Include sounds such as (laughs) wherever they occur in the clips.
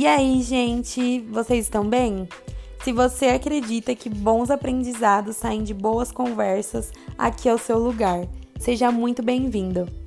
E aí, gente, vocês estão bem? Se você acredita que bons aprendizados saem de boas conversas, aqui é o seu lugar. Seja muito bem-vindo.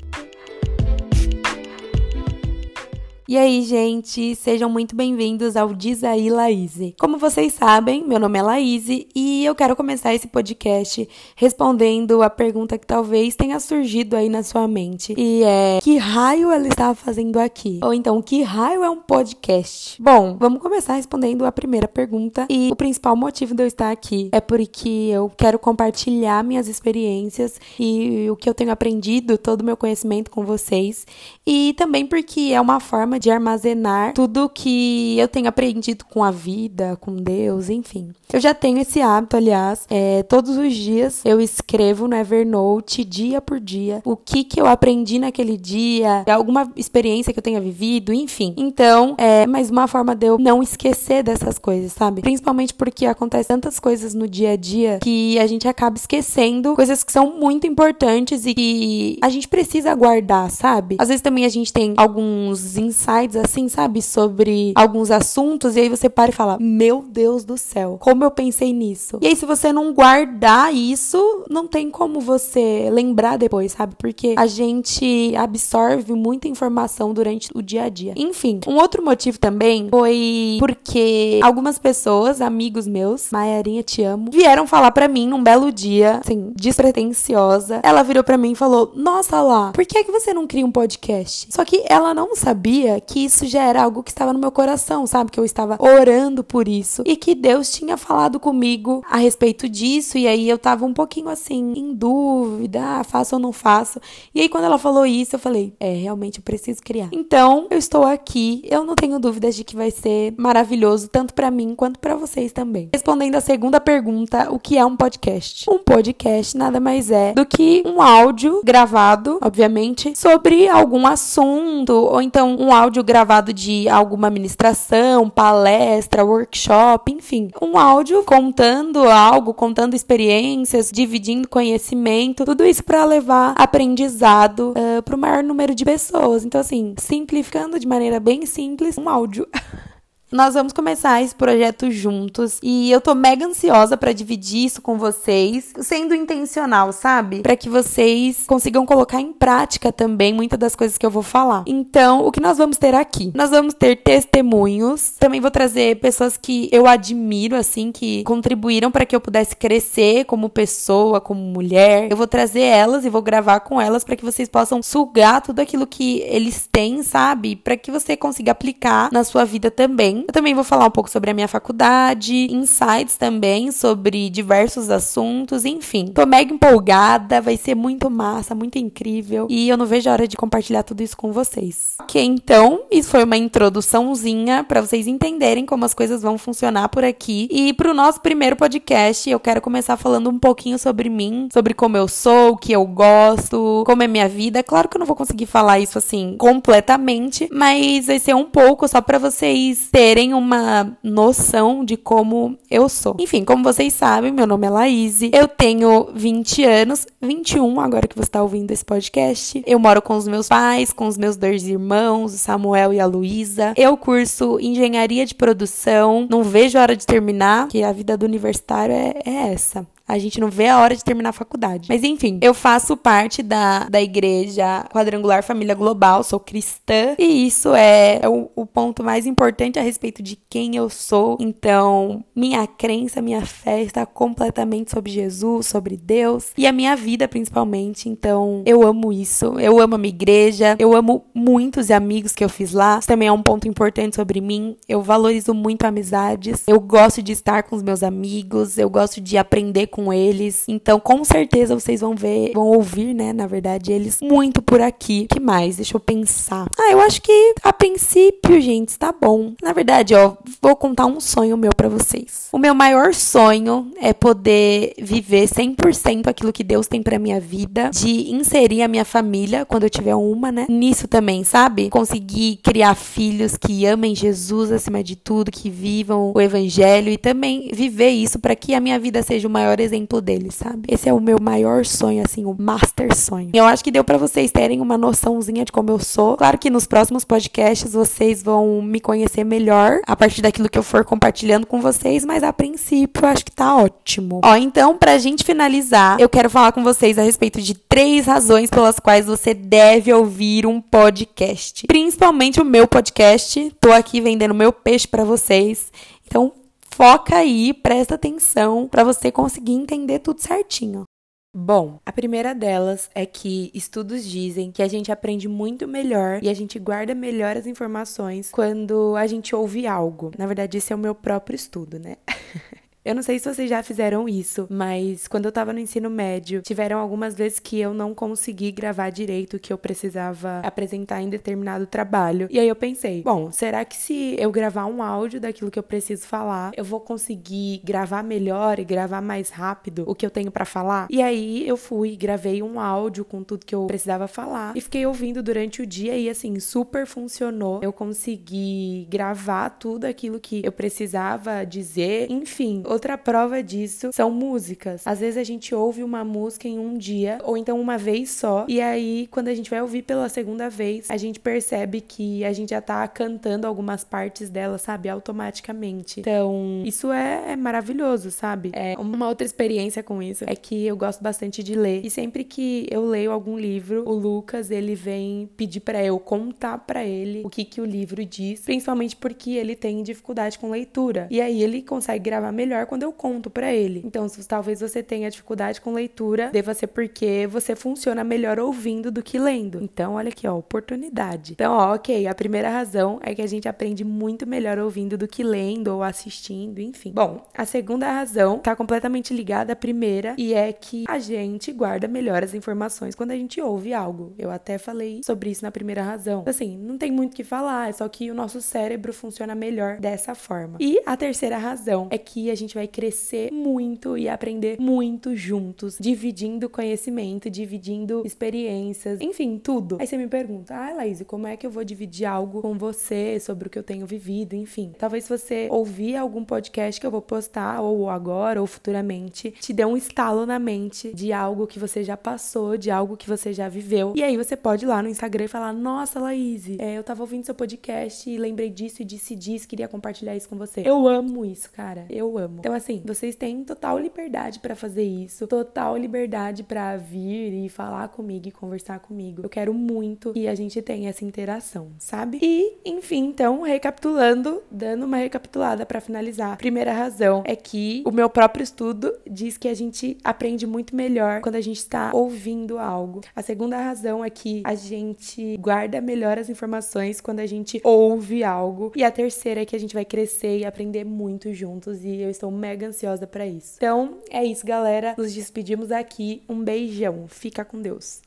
E aí, gente, sejam muito bem-vindos ao Diz aí, Laíse. Como vocês sabem, meu nome é Laíse e eu quero começar esse podcast respondendo a pergunta que talvez tenha surgido aí na sua mente. E é: que raio ela estava fazendo aqui? Ou então, que raio é um podcast? Bom, vamos começar respondendo a primeira pergunta. E o principal motivo de eu estar aqui é porque eu quero compartilhar minhas experiências e o que eu tenho aprendido, todo o meu conhecimento com vocês. E também porque é uma forma de armazenar tudo que eu tenho aprendido com a vida, com Deus, enfim. Eu já tenho esse hábito, aliás, é, todos os dias eu escrevo no Evernote, dia por dia, o que que eu aprendi naquele dia, alguma experiência que eu tenha vivido, enfim. Então, é mais uma forma de eu não esquecer dessas coisas, sabe? Principalmente porque acontece tantas coisas no dia a dia que a gente acaba esquecendo coisas que são muito importantes e que a gente precisa guardar, sabe? Às vezes também a gente tem alguns insights insights, assim, sabe? Sobre alguns assuntos, e aí você para e fala: Meu Deus do céu, como eu pensei nisso. E aí, se você não guardar isso, não tem como você lembrar depois, sabe? Porque a gente absorve muita informação durante o dia a dia. Enfim, um outro motivo também foi porque algumas pessoas, amigos meus, Maiarinha, te amo, vieram falar para mim num belo dia, assim, despretensiosa. Ela virou para mim e falou: Nossa lá, por que, é que você não cria um podcast? Só que ela não sabia que isso já era algo que estava no meu coração, sabe? Que eu estava orando por isso e que Deus tinha falado comigo a respeito disso. E aí eu tava um pouquinho assim, em dúvida, ah, faço ou não faço. E aí quando ela falou isso, eu falei, é, realmente eu preciso criar. Então, eu estou aqui, eu não tenho dúvidas de que vai ser maravilhoso, tanto para mim quanto para vocês também. Respondendo a segunda pergunta, o que é um podcast? Um podcast nada mais é do que um áudio gravado, obviamente, sobre algum assunto, ou então um áudio áudio gravado de alguma ministração, palestra, workshop, enfim. Um áudio contando algo, contando experiências, dividindo conhecimento, tudo isso para levar aprendizado uh, para o maior número de pessoas. Então, assim, simplificando de maneira bem simples, um áudio. (laughs) Nós vamos começar esse projeto juntos e eu tô mega ansiosa para dividir isso com vocês, sendo intencional, sabe? Para que vocês consigam colocar em prática também muitas das coisas que eu vou falar. Então, o que nós vamos ter aqui? Nós vamos ter testemunhos. Também vou trazer pessoas que eu admiro assim, que contribuíram para que eu pudesse crescer como pessoa, como mulher. Eu vou trazer elas e vou gravar com elas para que vocês possam sugar tudo aquilo que eles têm, sabe? Para que você consiga aplicar na sua vida também. Eu também vou falar um pouco sobre a minha faculdade, insights também sobre diversos assuntos, enfim. Tô mega empolgada, vai ser muito massa, muito incrível e eu não vejo a hora de compartilhar tudo isso com vocês. Ok, então, isso foi uma introduçãozinha para vocês entenderem como as coisas vão funcionar por aqui. E pro nosso primeiro podcast, eu quero começar falando um pouquinho sobre mim, sobre como eu sou, o que eu gosto, como é minha vida. Claro que eu não vou conseguir falar isso assim completamente, mas vai ser um pouco só para vocês terem terem uma noção de como eu sou. Enfim, como vocês sabem, meu nome é Laís, eu tenho 20 anos, 21 agora que você está ouvindo esse podcast. Eu moro com os meus pais, com os meus dois irmãos, o Samuel e a Luísa. Eu curso engenharia de produção, não vejo a hora de terminar, que a vida do universitário é, é essa. A gente não vê a hora de terminar a faculdade. Mas enfim, eu faço parte da, da igreja quadrangular Família Global, sou cristã, e isso é, é o, o, ponto mais importante a respeito de quem eu sou. Então, minha crença, minha fé está completamente sobre Jesus, sobre Deus e a minha vida principalmente. Então, eu amo isso. Eu amo a minha igreja, eu amo muitos amigos que eu fiz lá. Isso também é um ponto importante sobre mim. Eu valorizo muito amizades. Eu gosto de estar com os meus amigos, eu gosto de aprender com eles. Então, com certeza vocês vão ver, vão ouvir, né, na verdade, eles muito por aqui. que mais? Deixa eu pensar. Ah, eu acho que a princípio, gente, tá bom. Na verdade, ó, vou contar um sonho meu para vocês. O meu maior sonho é poder viver 100% aquilo que Deus tem para minha vida, de inserir a minha família quando eu tiver uma, né? Nisso também, sabe? Conseguir criar filhos que amem Jesus acima de tudo, que vivam o evangelho e também viver isso para que a minha vida seja o maior exemplo deles, sabe? Esse é o meu maior sonho, assim, o master sonho. Eu acho que deu para vocês terem uma noçãozinha de como eu sou. Claro que nos próximos podcasts vocês vão me conhecer melhor a partir daquilo que eu for compartilhando com vocês, mas a princípio eu acho que tá ótimo. Ó, então, pra gente finalizar, eu quero falar com vocês a respeito de três razões pelas quais você deve ouvir um podcast. Principalmente o meu podcast. Tô aqui vendendo meu peixe para vocês. Então, foca aí, presta atenção para você conseguir entender tudo certinho. Bom, a primeira delas é que estudos dizem que a gente aprende muito melhor e a gente guarda melhor as informações quando a gente ouve algo. Na verdade, esse é o meu próprio estudo, né? (laughs) Eu não sei se vocês já fizeram isso, mas quando eu tava no ensino médio, tiveram algumas vezes que eu não consegui gravar direito o que eu precisava apresentar em determinado trabalho. E aí eu pensei, bom, será que se eu gravar um áudio daquilo que eu preciso falar, eu vou conseguir gravar melhor e gravar mais rápido o que eu tenho para falar? E aí eu fui, gravei um áudio com tudo que eu precisava falar e fiquei ouvindo durante o dia e assim, super funcionou. Eu consegui gravar tudo aquilo que eu precisava dizer, enfim, Outra prova disso são músicas. Às vezes a gente ouve uma música em um dia, ou então uma vez só, e aí quando a gente vai ouvir pela segunda vez, a gente percebe que a gente já tá cantando algumas partes dela, sabe, automaticamente. Então, isso é, é maravilhoso, sabe? É uma outra experiência com isso é que eu gosto bastante de ler, e sempre que eu leio algum livro, o Lucas, ele vem pedir para eu contar para ele o que que o livro diz, principalmente porque ele tem dificuldade com leitura. E aí ele consegue gravar melhor quando eu conto para ele. Então, se talvez você tenha dificuldade com leitura, deva ser porque você funciona melhor ouvindo do que lendo. Então, olha aqui, ó, oportunidade. Então, ó, ok, a primeira razão é que a gente aprende muito melhor ouvindo do que lendo ou assistindo, enfim. Bom, a segunda razão tá completamente ligada à primeira e é que a gente guarda melhor as informações quando a gente ouve algo. Eu até falei sobre isso na primeira razão. Assim, não tem muito o que falar, é só que o nosso cérebro funciona melhor dessa forma. E a terceira razão é que a gente gente vai crescer muito e aprender muito juntos, dividindo conhecimento, dividindo experiências, enfim, tudo. Aí você me pergunta, ah, Laís, como é que eu vou dividir algo com você sobre o que eu tenho vivido, enfim. Talvez você ouvir algum podcast que eu vou postar, ou agora, ou futuramente, te dê um estalo na mente de algo que você já passou, de algo que você já viveu. E aí você pode ir lá no Instagram e falar, nossa, Laís, é, eu tava ouvindo seu podcast e lembrei disso e disse disso, queria compartilhar isso com você. Eu amo isso, cara. Eu amo. Então, assim, vocês têm total liberdade para fazer isso, total liberdade para vir e falar comigo e conversar comigo. Eu quero muito que a gente tenha essa interação, sabe? E, enfim, então, recapitulando, dando uma recapitulada para finalizar. Primeira razão é que o meu próprio estudo diz que a gente aprende muito melhor quando a gente está ouvindo algo. A segunda razão é que a gente guarda melhor as informações quando a gente ouve algo. E a terceira é que a gente vai crescer e aprender muito juntos. E eu estou mega ansiosa para isso. Então, é isso, galera. Nos despedimos aqui. Um beijão. Fica com Deus.